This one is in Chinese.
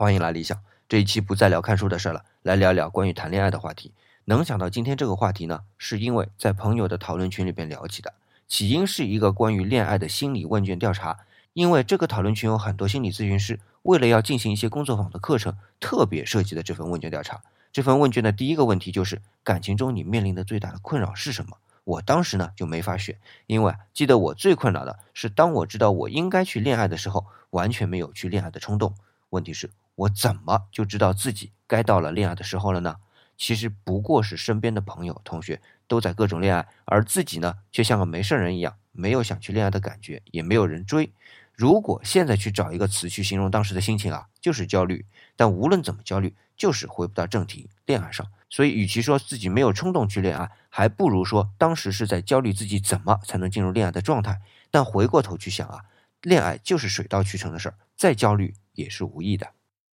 欢迎来理想。这一期不再聊看书的事了，来聊聊关于谈恋爱的话题。能想到今天这个话题呢，是因为在朋友的讨论群里边聊起的。起因是一个关于恋爱的心理问卷调查。因为这个讨论群有很多心理咨询师，为了要进行一些工作坊的课程，特别设计的这份问卷调查。这份问卷的第一个问题就是感情中你面临的最大的困扰是什么？我当时呢就没法选，因为记得我最困扰的是当我知道我应该去恋爱的时候，完全没有去恋爱的冲动。问题是，我怎么就知道自己该到了恋爱的时候了呢？其实不过是身边的朋友、同学都在各种恋爱，而自己呢却像个没事人一样，没有想去恋爱的感觉，也没有人追。如果现在去找一个词去形容当时的心情啊，就是焦虑。但无论怎么焦虑，就是回不到正题，恋爱上。所以，与其说自己没有冲动去恋爱，还不如说当时是在焦虑自己怎么才能进入恋爱的状态。但回过头去想啊，恋爱就是水到渠成的事儿，再焦虑也是无益的。